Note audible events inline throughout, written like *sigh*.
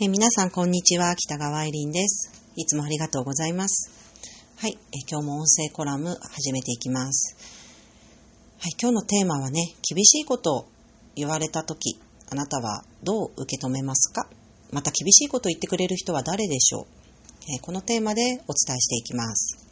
え皆さん、こんにちは。北川愛凛です。いつもありがとうございます。はい、え今日も音声コラム始めていきます。はい、今日のテーマはね、厳しいことを言われたとき、あなたはどう受け止めますか？また厳しいことを言ってくれる人は誰でしょう、えこのテーマでお伝えしていきます。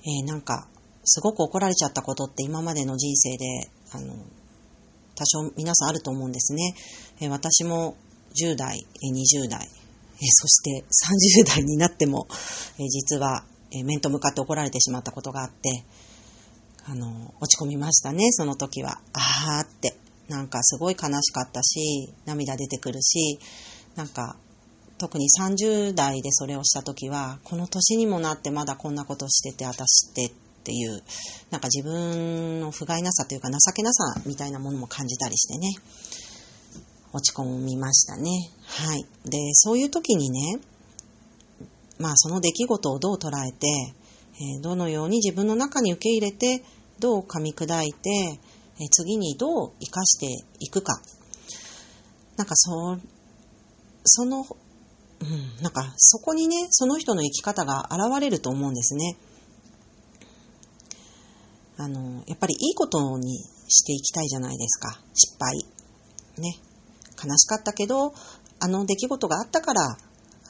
えー、なんか、すごく怒られちゃったことって今までの人生で、あの、多少皆さんあると思うんですね。え私も10代、20代、えそして30代になっても、え実はえ面と向かって怒られてしまったことがあって、あの、落ち込みましたね、その時は。あーって。なんかすごい悲しかったし、涙出てくるし、なんか、特に30代でそれをした時は、この年にもなってまだこんなことしてて、私ってていう、なんか自分の不甲斐なさというか情けなさみたいなものも感じたりしてね、落ち込みましたね。はい。で、そういう時にね、まあその出来事をどう捉えて、え、どのように自分の中に受け入れて、どう噛み砕いて、え、次にどう生かしていくか。なんかそ、その、うん、なんかそこにね、その人の生き方が現れると思うんですね。あの、やっぱりいいことにしていきたいじゃないですか。失敗。ね。悲しかったけど、あの出来事があったから、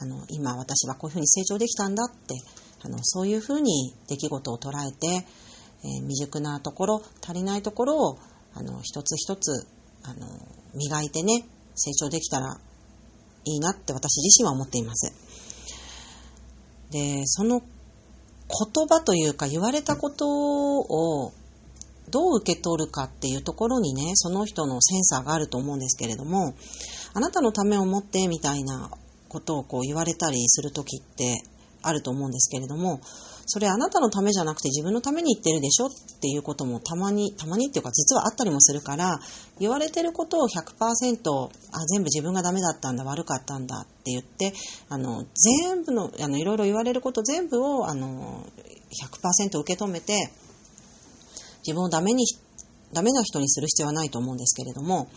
あの、今私はこういうふうに成長できたんだって、あの、そういうふうに出来事を捉えて、えー、未熟なところ、足りないところを、あの、一つ一つ、あの、磨いてね、成長できたらいいなって私自身は思っています。で、その言葉というか言われたことをどう受け取るかっていうところにね、その人のセンサーがあると思うんですけれども、あなたのためを思ってみたいなことをこう言われたりするときってあると思うんですけれども、それあなたのためじゃなくて自分のために言ってるでしょっていうこともたまに、たまにっていうか実はあったりもするから、言われてることを100%、あ、全部自分がダメだったんだ、悪かったんだって言って、あの、全部の、あの、いろいろ言われること全部を、あの、100%受け止めて、自分をダメに、ダメな人にする必要はないと思うんですけれども、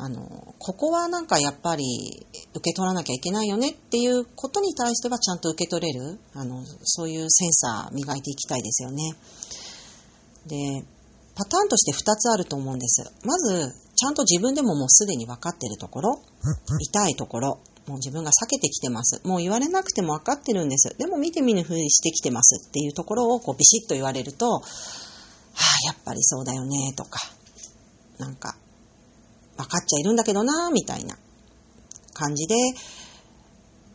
あの、ここはなんかやっぱり受け取らなきゃいけないよねっていうことに対してはちゃんと受け取れる、あの、そういうセンサー磨いていきたいですよね。で、パターンとして2つあると思うんです。まず、ちゃんと自分でももうすでに分かってるところ、痛いところ、もう自分が避けてきてます。もう言われなくても分かってるんです。でも見て見ぬふりしてきてますっていうところをこうビシッと言われると、はあ、やっぱりそうだよね、とか、なんか、分かっちゃいるんだけどな、みたいな感じで、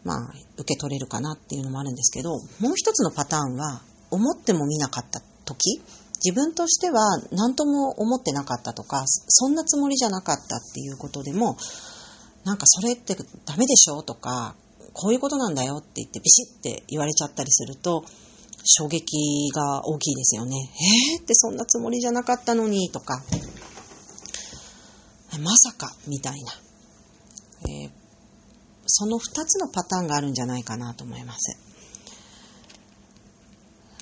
まあ、受け取れるかなっていうのもあるんですけど、もう一つのパターンは、思っても見なかった時、自分としては何とも思ってなかったとか、そんなつもりじゃなかったっていうことでも、なんかそれってダメでしょとか、こういうことなんだよって言ってビシッて言われちゃったりすると、衝撃が大きいですよね。えーってそんなつもりじゃなかったのにとか、まさかみたいな、えー、その2つのパターンがあるんじゃないかなと思います。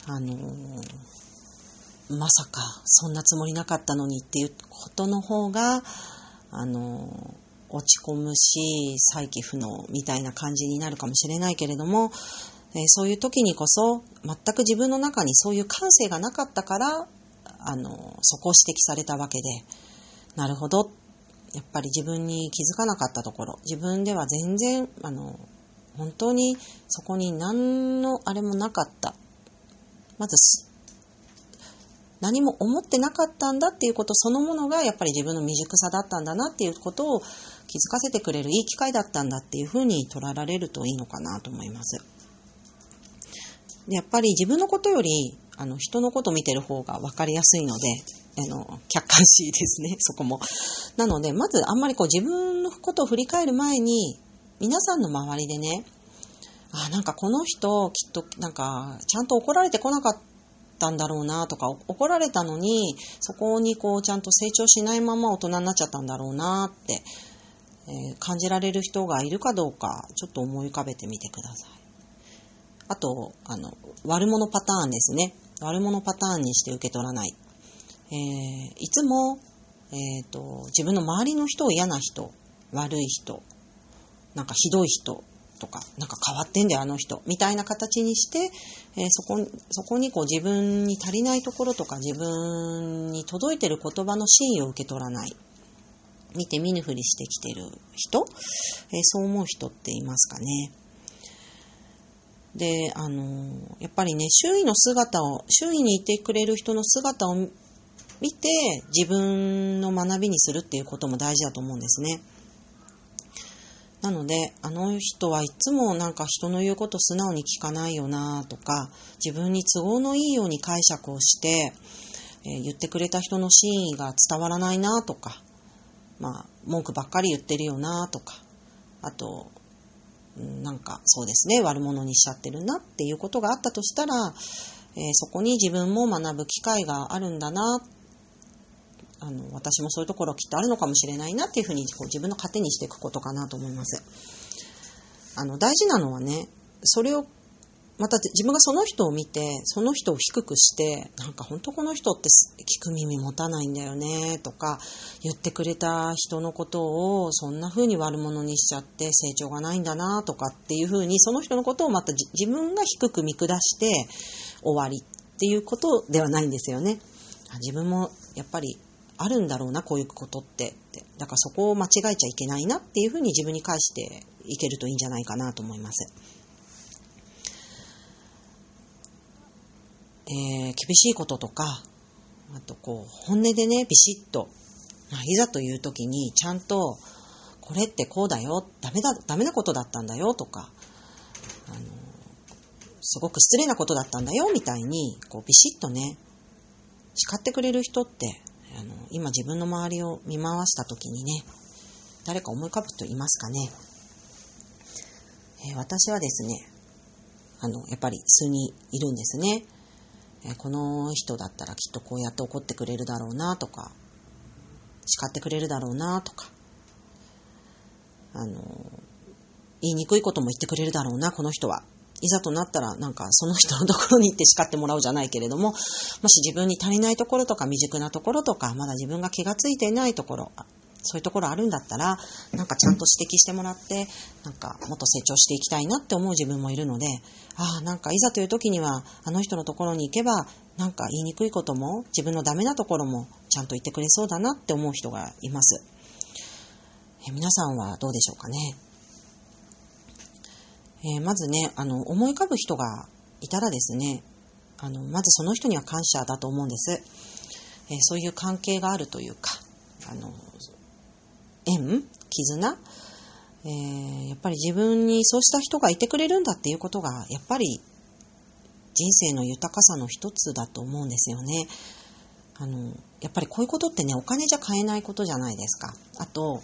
あのー、まさかそんなつもりなかったのにっていうことの方が、あのー、落ち込むし再起不能みたいな感じになるかもしれないけれども、えー、そういう時にこそ全く自分の中にそういう感性がなかったからあのそこを指摘されたわけでなるほどやっぱり自分に気づかなかったところ、自分では全然、あの、本当にそこに何のあれもなかった。まず、何も思ってなかったんだっていうことそのものがやっぱり自分の未熟さだったんだなっていうことを気づかせてくれるいい機会だったんだっていうふうに捉えられるといいのかなと思います。やっぱり自分のことよりあの人のこと見てる方が分かりやすいのであの、客観視ですね、*laughs* そこも。なので、まずあんまりこう自分のことを振り返る前に、皆さんの周りでね、あ、なんかこの人、きっとなんか、ちゃんと怒られてこなかったんだろうなとか、怒られたのに、そこにこう、ちゃんと成長しないまま大人になっちゃったんだろうなって、えー、感じられる人がいるかどうか、ちょっと思い浮かべてみてください。あと、あの、悪者パターンですね。悪者パターンにして受け取らない。えー、いつも、えーと、自分の周りの人を嫌な人悪い人なんかひどい人とか、なんか変わってんだよ、あの人、みたいな形にして、えー、そこそこにこう自分に足りないところとか、自分に届いてる言葉の真意を受け取らない。見て見ぬふりしてきてる人、えー、そう思う人っていますかね。で、あの、やっぱりね、周囲の姿を、周囲にいてくれる人の姿を見て、自分の学びにするっていうことも大事だと思うんですね。なので、あの人はいつもなんか人の言うこと素直に聞かないよなとか、自分に都合のいいように解釈をして、えー、言ってくれた人の真意が伝わらないなとか、まあ、文句ばっかり言ってるよなとか、あと、なんかそうですね、悪者にしちゃってるなっていうことがあったとしたら、えー、そこに自分も学ぶ機会があるんだなあの、私もそういうところきっとあるのかもしれないなっていうふうにこう自分の糧にしていくことかなと思います。あの、大事なのはね、それを、また自分がその人を見て、その人を低くして、なんか本当この人って聞く耳持たないんだよね、とか、言ってくれた人のことをそんな風に悪者にしちゃって成長がないんだな、とかっていう風に、その人のことをまた自分が低く見下して終わりっていうことではないんですよね。自分もやっぱりあるんだろうな、こういうことってって。だからそこを間違えちゃいけないなっていうふうに自分に返していけるといいんじゃないかなと思います。えー、厳しいこととか、あとこう、本音でね、ビシッと、まあ、いざという時にちゃんと、これってこうだよ、ダメだ、ダメなことだったんだよとか、あの、すごく失礼なことだったんだよみたいに、こうビシッとね、叱ってくれる人ってあの今自分の周りを見回した時にね誰か思い浮かぶ人いますかね、えー、私はですねあのやっぱり数人いるんですね、え、この人だったらきっとこうやって怒ってくれるだろうなとか叱ってくれるだろうなとかあの言いにくいことも言ってくれるだろうなこの人は。いざとなったらなんかその人のところに行って叱ってもらうじゃないけれども、もし自分に足りないところとか未熟なところとか、まだ自分が気がついていないところ、そういうところあるんだったら、なんかちゃんと指摘してもらって、なんかもっと成長していきたいなって思う自分もいるので、ああ、なんかいざという時には、あの人のところに行けば、なんか言いにくいことも、自分のダメなところもちゃんと言ってくれそうだなって思う人がいます。え皆さんはどうでしょうかね？えー、まずね、あの、思い浮かぶ人がいたらですね、あの、まずその人には感謝だと思うんです。えー、そういう関係があるというか、あの、縁絆？えー、やっぱり自分にそうした人がいてくれるんだっていうことが、やっぱり人生の豊かさの一つだと思うんですよね。あの、やっぱりこういうことってね、お金じゃ買えないことじゃないですか。あと、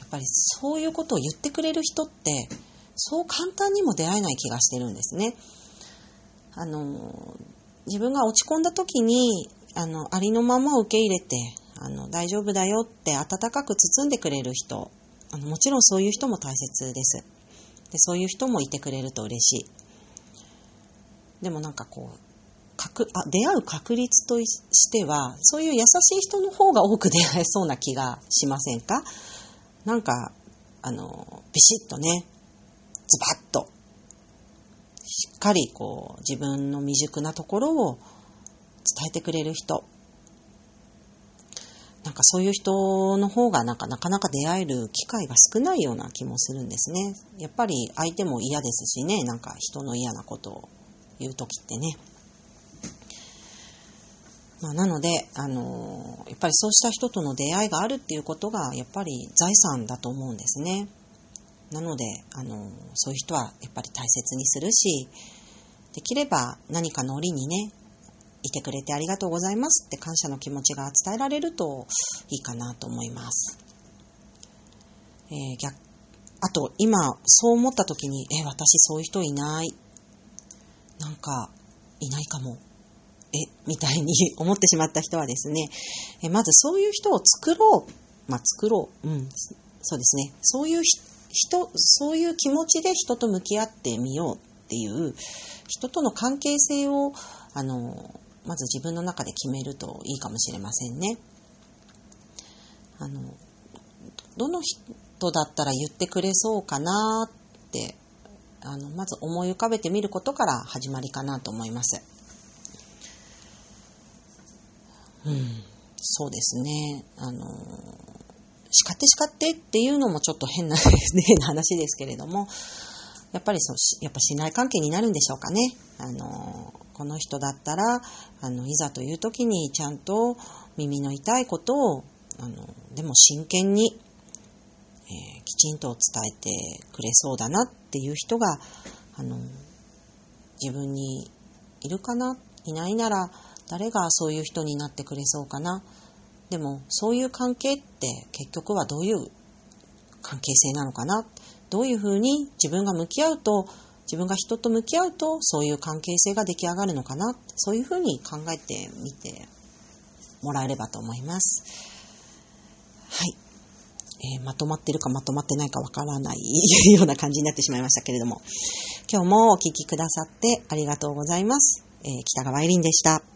やっぱりそういうことを言ってくれる人って、そう簡単にも出会えない気がしてるんですね。あの、自分が落ち込んだ時に、あの、ありのまま受け入れて、あの、大丈夫だよって温かく包んでくれる人、あのもちろんそういう人も大切です。で、そういう人もいてくれると嬉しい。でもなんかこう、確あ出会う確率としては、そういう優しい人の方が多く出会えそうな気がしませんか？なんか、あの、ビシッとね、ズバッと、しっかりこう自分の未熟なところを伝えてくれる人。かそういう人の方がなんかなかなか出会える機会が少ないような気もするんですね。やっぱり相手も嫌ですしね、なんか人の嫌なことを言う時ってね。まあ、なので、あのー、やっぱりそうした人との出会いがあるっていうことがやっぱり財産だと思うんですね。なので、あの、そういう人はやっぱり大切にするし、できれば何かの折にね、いてくれてありがとうございますって感謝の気持ちが伝えられるといいかなと思います。えー、逆あと、今、そう思った時に、え、私そういう人いない。なんか、いないかも。え、みたいに *laughs* 思ってしまった人はですね、えまずそういう人を作ろう。まあ、作ろう。うん。そうですね。そういう人人、そういう気持ちで人と向き合ってみようっていう、人との関係性を、あの、まず自分の中で決めるといいかもしれませんね。あの、どの人だったら言ってくれそうかなってあのまず思い浮かべてみることから始まりかなと思います。うん、そうですね。あの、叱って叱ってっていうのもちょっと変な、*laughs* 変な話ですけれども、やっぱりそう、やっぱ信頼関係になるんでしょうかね。あの、この人だったら、あの、いざという時にちゃんと耳の痛いことを、あの、でも真剣に、えー、きちんと伝えてくれそうだなっていう人が、あの、自分にいるかないないなら、誰がそういう人になってくれそうかな。でも、そういう関係って結局はどういう関係性なのかな。どういうふうに自分が向き合うと、自分が人と向き合うと、そういう関係性が出来上がるのかな？そういうふうに考えてみてもらえればと思います。はい。えー、まとまってるかまとまってないかわからない *laughs* ような感じになってしまいましたけれども、今日もお聴きくださってありがとうございます。えー、北川エリンでした。